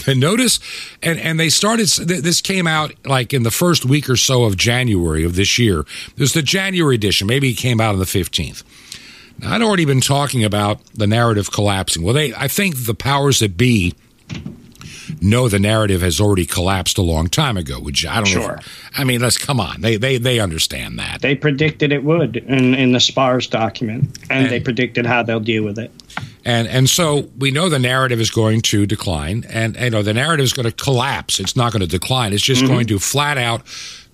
And notice, and and they started. This came out like in the first week or so of January of this year. There's the January edition. Maybe it came out on the 15th. Now, I'd already been talking about the narrative collapsing. Well, they, I think the powers that be know the narrative has already collapsed a long time ago. Which? I don't Sure. know. I mean, let's come on. They they they understand that. They predicted it would in, in the SPARS document, and, they predicted how they'll deal with it. And and so we know the narrative is going to decline, and you know the narrative is going to collapse. It's not going to decline. It's just mm-hmm. going to flat out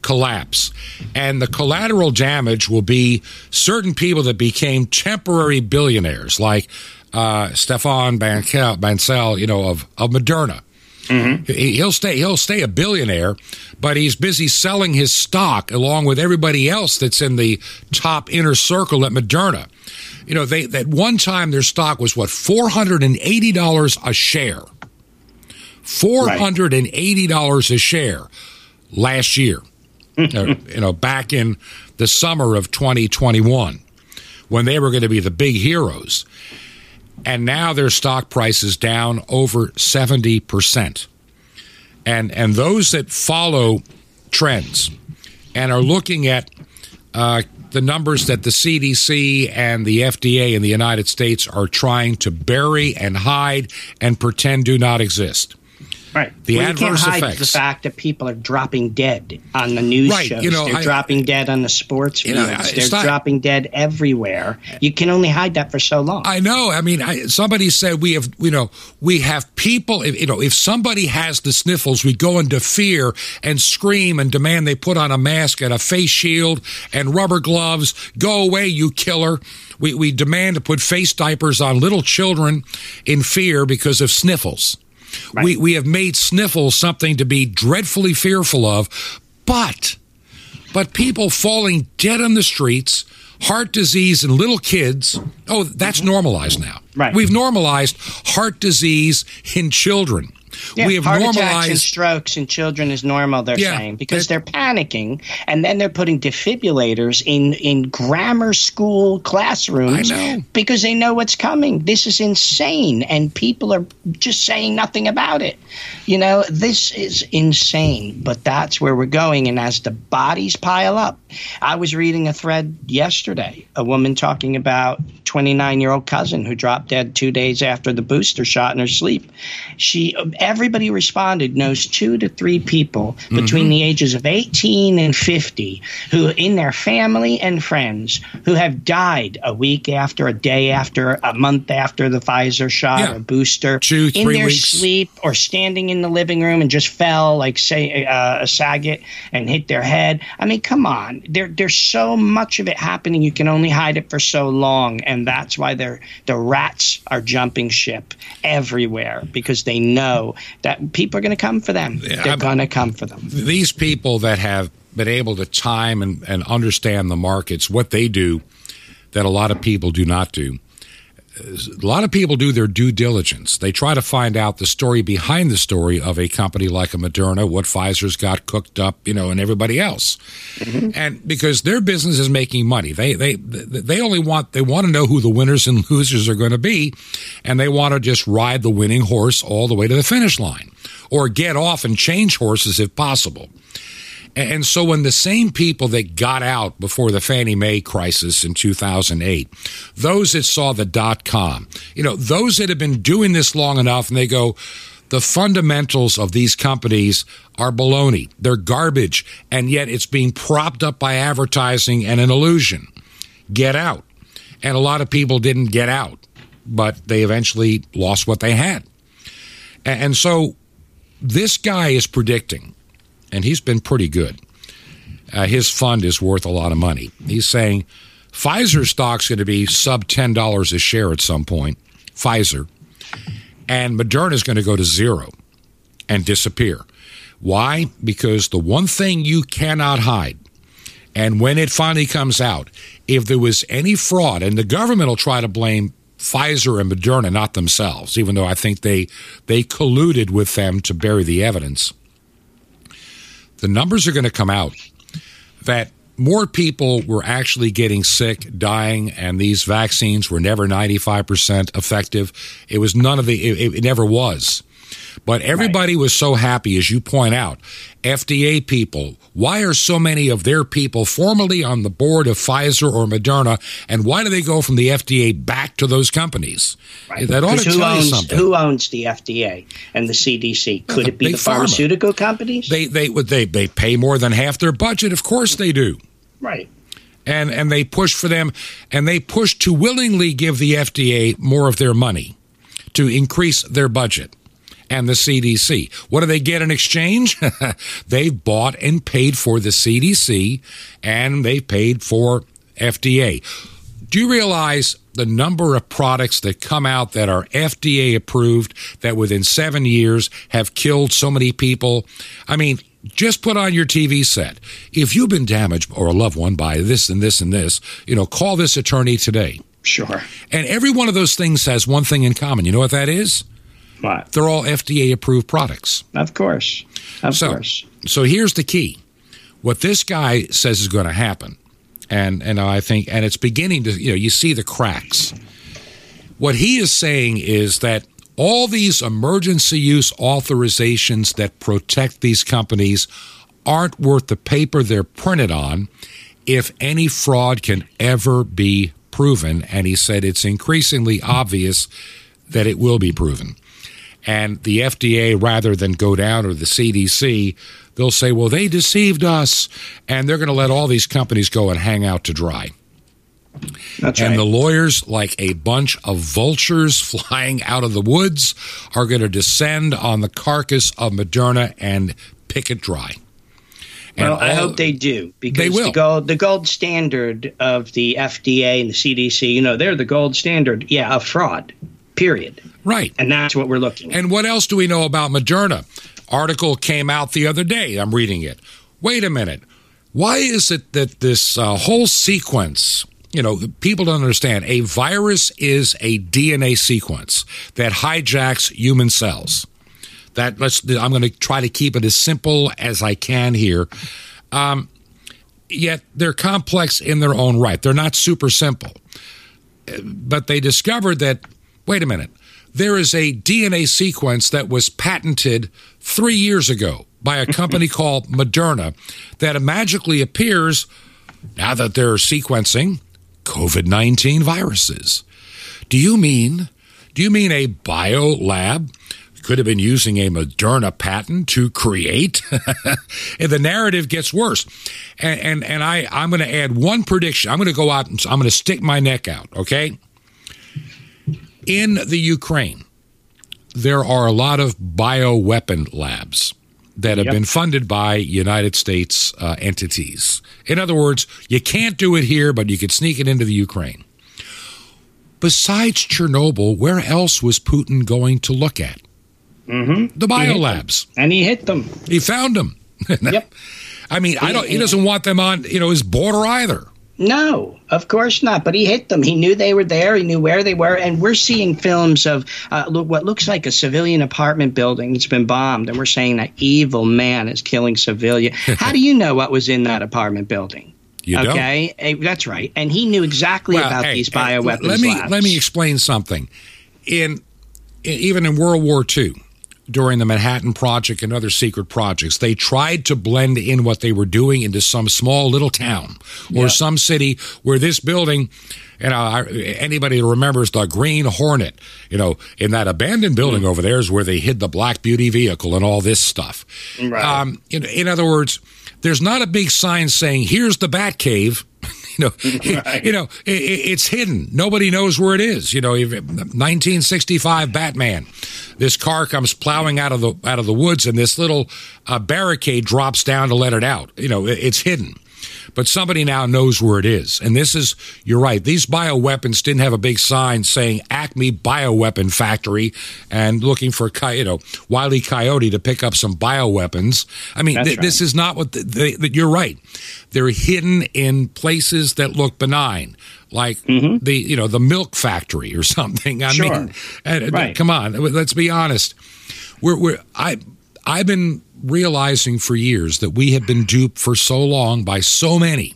collapse, and the collateral damage will be certain people that became temporary billionaires, like uh, Stéphane Bancel, Bancel, you know, of of Moderna. He- He'll stay. He'll stay a billionaire, but he's busy selling his stock along with everybody else that's in the top inner circle at Moderna. You know, they at one time their stock was what four hundred and eighty dollars a share. Four hundred and eighty dollars a share last year. Uh, you know, back in the summer of 2021, when they were going to be the big heroes and now their stock price is down over 70%. And and those that follow trends and are looking at uh, the numbers that the CDC and the FDA in the United States are trying to bury and hide and pretend do not exist. Right. The Well, you can't hide effects. the fact that people are dropping dead on the news Right, shows. you know, They're I- dropping dead on the sports You know, fields. it's They're not- dropping dead everywhere. You can only hide that for so long. I know. I mean, I, somebody said we have, you know, we have people. If, you know, if somebody has the sniffles, we go into fear and scream and demand they put on a mask and a face shield and rubber gloves. Go away, you killer! We we demand to put face diapers on little children in fear because of sniffles. We we have made sniffles something to be dreadfully fearful of, but but people falling dead on the streets, heart disease in little kids, oh, that's normalized now. Right. We've normalized heart disease in children. Yeah, we have heart attacks and strokes in children is normal. They're Yeah, saying because they're panicking, and then they're putting defibrillators in in grammar school classrooms because they know what's coming. This is insane, and people are just saying nothing about it. You know, this is insane, but that's where we're going. And as the bodies pile up, I was reading a thread yesterday, a woman talking about 29 year old cousin who dropped dead two days after the booster shot in her sleep. She, everybody responded knows two to three people between the ages of 18 and 50 who, in their family and friends, who have died a week after, a day after, a month after the Pfizer shot Yeah. or booster, Two, in their weeks. sleep or standing in the living room and just fell like say uh, a Saget and hit their head. I mean, come on. There, there's so much of it happening. You can only hide it for so long, and that's why they're the rats are jumping ship everywhere because they know that people are going to come for them. they're going to come for them. these people that have been able to time and, and understand the markets, what they do that a lot of people do not do. A lot of people do their due diligence. They try to find out the story behind the story of a company like a Moderna, what Pfizer's got cooked up, you know, and everybody else. Mm-hmm. And because their business is making money, they they they only want they want to know who the winners and losers are going to be, and they want to just ride the winning horse all the way to the finish line, or get off and change horses if possible. And so when the same people that got out before the Fannie Mae crisis in 2008, those that saw the dot com, you know, those that have been doing this long enough and they go, the fundamentals of these companies are baloney. They're garbage. And yet it's being propped up by advertising and an illusion. Get out. And a lot of people didn't get out, but they eventually lost what they had. And so this guy is predicting and he's been pretty good. Uh, his fund is worth a lot of money. He's saying Pfizer stock's going to be sub ten dollars a share at some point. Pfizer and Moderna is going to go to zero and disappear. Why? Because the one thing you cannot hide, and when it finally comes out, if there was any fraud, and the government will try to blame Pfizer and Moderna, not themselves, even though I think they they colluded with them to bury the evidence the numbers are going to come out that more people were actually getting sick, dying, and these vaccines were never 95% effective. It was none of the, it, it never was. But everybody was so happy, as you point out. FDA people, why are so many of their people formerly on the board of Pfizer or Moderna, and why do they go from the FDA back to those companies? That ought to tell you owns, something. Who owns the FDA and the CDC? Could it be the pharma. pharmaceutical companies? They they would they they pay more than half their budget. Of course they do. right. and and they push for them and they push to willingly give the FDA more of their money to increase their budget and the CDC. What do they get in exchange? they've bought and paid for the CDC and they've paid for FDA. Do you realize the number of products that come out that are FDA approved that within seven years have killed so many people? I mean, just put on your TV set. If you've been damaged or a loved one by this and this and this, you know, call this attorney today. Sure. And every one of those things has one thing in common. You know what that is? They're all FDA approved products. Of course. Of so, course. So here's the key. What this guy says is going to happen, and and I think, and it's beginning to, you know, you see the cracks. What he is saying is that all these emergency use authorizations that protect these companies aren't worth the paper they're printed on if any fraud can ever be proven. And he said it's increasingly obvious that it will be proven. And the FDA, rather than go down or the CDC, they'll say, well, they deceived us. And they're going to let all these companies go and hang out to dry. That's and right. the lawyers, like a bunch of vultures flying out of the woods, are going to descend on the carcass of Moderna and pick it dry. And well, I hope they do because They will. the gold the gold standard of the FDA and the CDC, you know, they're the gold standard, yeah, of fraud. Period. Right. And that's what we're looking at. And what else do we know about Moderna? Article came out the other day. I'm reading it. Wait a minute. Why is it that this uh, whole sequence, you know, people don't understand. A virus is a DNA sequence that hijacks human cells. That let's. I'm going to try to keep it as simple as I can here. Um, yet they're complex in their own right. They're not super simple. Uh, But they discovered that. Wait a minute. There is a DNA sequence that was patented three years ago by a company called Moderna that magically appears now that they're sequencing COVID 19 viruses. Do you mean, do you mean a bio lab could have been using a Moderna patent to create? and the narrative gets worse. And, and, and I, I'm going to add one prediction. I'm going to go out and I'm going to stick my neck out, okay? In the Ukraine, there are a lot of bioweapon labs that have Yep. been funded by United States uh, entities. In other words, you can't do it here, but you could sneak it into the Ukraine. Besides Chernobyl, where else was Putin going to look at? Mm-hmm. The biolabs. And he hit them. He found them. Yep. I mean, I don't. He doesn't want them on, you know, his border either. No, of course not. But he hit them. He knew they were there. He knew where they were. And we're seeing films of uh, look, what looks like a civilian apartment building that's been bombed. And we're saying that evil man is killing civilian. How do you know what was in that apartment building? You okay, Eh, that's right. And he knew exactly Well, about hey, these hey, bioweapons Let me labs. let me explain something. In, in even in World War II, during the Manhattan Project and other secret projects, they tried to blend in what they were doing into some small little town or some city where this building. You know, anybody who remembers the Green Hornet, you know, in that abandoned building over there is where they hid the Black Beauty vehicle and all this stuff. Right. Um, in, in other words, there's not a big sign saying "Here's the Bat Cave." you know, you know, i i- it's hidden. Nobody knows where it is. You know, 1965 Batman. This car comes plowing out of the out of the woods, and this little uh, barricade drops down to let it out. You know, it- it's hidden. But somebody now knows where it is. And this is, you're right, these bioweapons didn't have a big sign saying Acme Bioweapon Factory and looking for, you know, Wiley Coyote to pick up some bioweapons. I mean, th- this is not what, the, the, the, you're right. They're hidden in places that look benign. Like the you know the milk factory or something. I Mm-hmm. Sure. mean, and Right. come on, let's be honest. We're, we're I I've been realizing for years that we have been duped for so long by so many,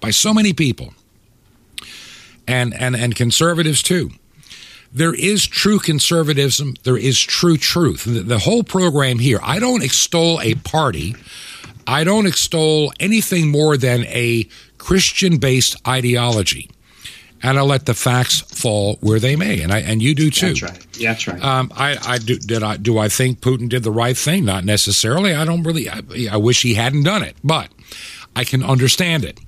by so many people, and and and conservatives too, there is true conservatism. There is true truth. The, the whole program here, I don't extol a party. I don't extol anything more than a Christian based ideology. And I let the facts fall where they may, and I and you do too. That's right. That's right. Um, I, I do. Did I do? I think Putin did the right thing? Not necessarily. I don't really. I, I wish he hadn't done it, but I can understand it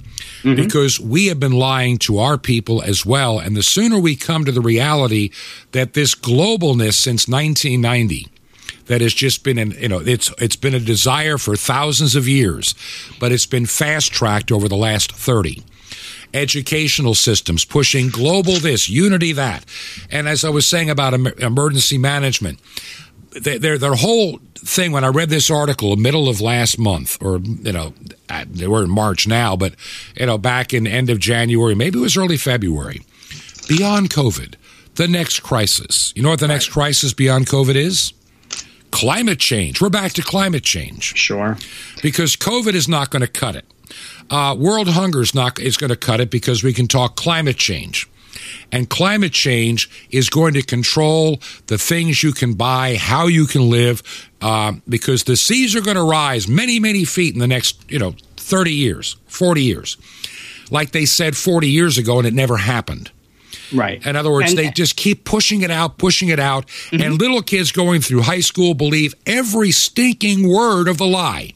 because we have been lying to our people as well. And the sooner we come to the reality that this globalness since 1990 that has just been an you know it's it's been a desire for thousands of years, but it's been fast tracked over the last 30 educational systems pushing global this unity that and as i was saying about emergency management their, their their whole thing when I read this article, middle of last month, or you know, they were in March now, but you know, back in end of January, maybe it was early February. Beyond COVID, the next crisis. You know what the next crisis beyond COVID is? Climate change. We're back to climate change. Sure. Because COVID is not going to cut it. Uh, world hunger is not is going to cut it because we can talk climate change. And climate change is going to control the things you can buy, how you can live, uh, because the seas are going to rise many, many feet in the next, you know, 30 years, 40 years. Like they said 40 years ago, and it never happened. Right. In other words, And- they just keep pushing it out, pushing it out, and little kids going through high school believe every stinking word of the lie.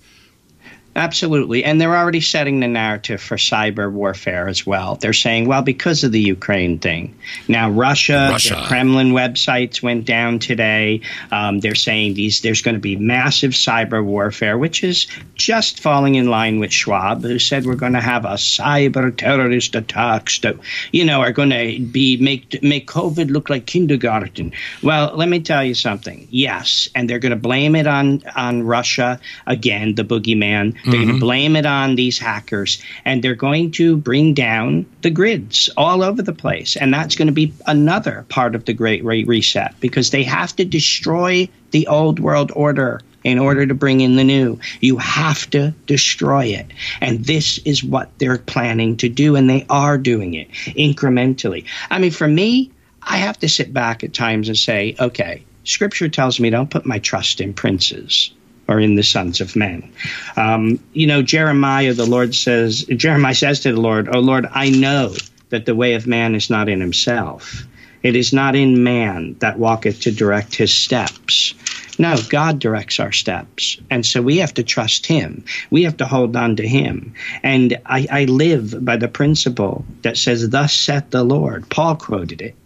Absolutely. And they're already setting the narrative for cyber warfare as well. They're saying, well, because of the Ukraine thing. Now, Russia, Russia. the Kremlin websites went down today. Um, they're saying these there's going to be massive cyber warfare, which is just falling in line with Schwab, who said we're going to have a cyber terrorist attacks that, you know, are going to be make make COVID look like kindergarten. Well, let me tell you something. Yes, and they're going to blame it on on Russia again, the boogeyman. They're going to mm-hmm. blame it on these hackers, and they're going to bring down the grids all over the place. And that's going to be another part of the Great Re- Reset because they have to destroy the old world order in order to bring in the new. You have to destroy it. And this is what they're planning to do, and they are doing it incrementally. I mean, for me, I have to sit back at times and say, okay, scripture tells me don't put my trust in princes or in the sons of men. Um, you know, Jeremiah, the Lord says, Jeremiah says to the Lord, Oh Lord, I know that the way of man is not in himself. It is not in man that walketh to direct his steps. No, God directs our steps. And so we have to trust him. We have to hold on to him. And I, I live by the principle that says, Thus saith the Lord. Paul quoted it.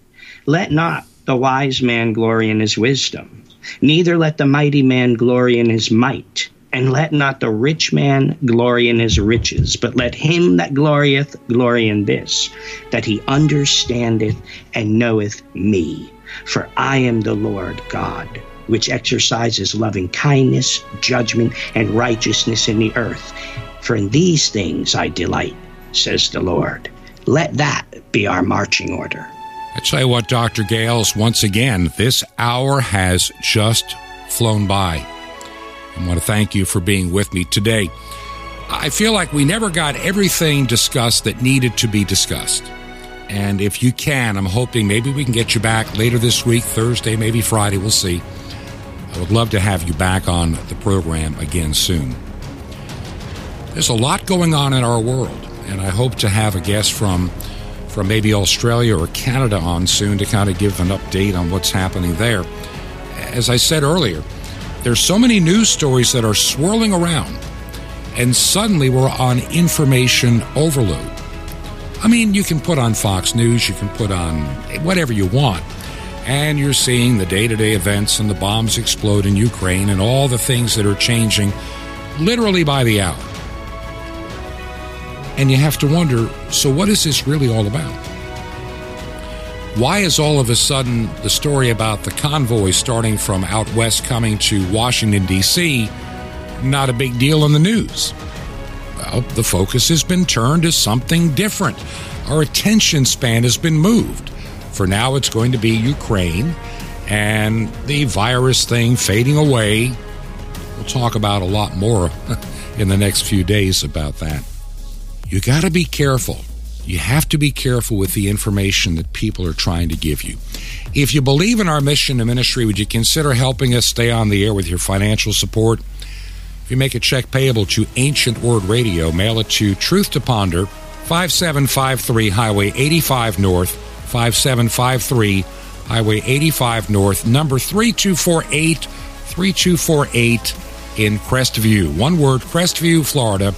Let not the wise man glory in his wisdom, neither let the mighty man glory in his might. And let not the rich man glory in his riches, but let him that glorieth glory in this, that he understandeth and knoweth me. For I am the Lord God, which exercises loving kindness, judgment, and righteousness in the earth. For in these things I delight, says the Lord. Let that be our marching order. I tell you what, Dr. Gahles, once again, this hour has just flown by. I want to thank you for being with me today. I feel like we never got everything discussed that needed to be discussed. And if you can, I'm hoping maybe we can get you back later this week, Thursday, maybe Friday, we'll see. I would love to have you back on the program again soon. There's a lot going on in our world, and I hope to have a guest from from maybe Australia or Canada on soon to kind of give an update on what's happening there. As I said earlier, there's so many news stories that are swirling around, and suddenly we're on information overload. I mean, you can put on Fox News, you can put on whatever you want, and you're seeing the day to day events and the bombs explode in Ukraine and all the things that are changing literally by the hour. And you have to wonder so, what is this really all about? Why is all of a sudden the story about the convoy starting from out west coming to Washington, D.C., not a big deal in the news? Well, the focus has been turned to something different. Our attention span has been moved. For now, it's going to be Ukraine and the virus thing fading away. We'll talk about a lot more in the next few days about that. You got to be careful. You have to be careful with the information that people are trying to give you. If you believe in our mission and ministry, would you consider helping us stay on the air with your financial support? If you make a check payable to Ancient Word Radio, mail it to Truth to Ponder, 5753 Highway 85 North, 5753 Highway 85 North, number 3248 3248 in Crestview. One word, Crestview, Florida,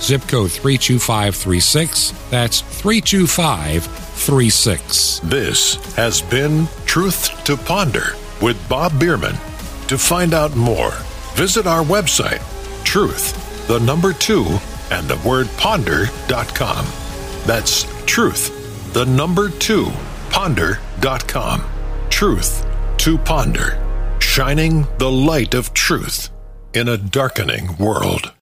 zip code 32536. That's 32536. This has been Truth to Ponder with Bob Bierman. To find out more, visit our website, truth, the number two, and the word ponder.com. That's truth, the number two, ponder.com. Truth to ponder, shining the light of truth in a darkening world.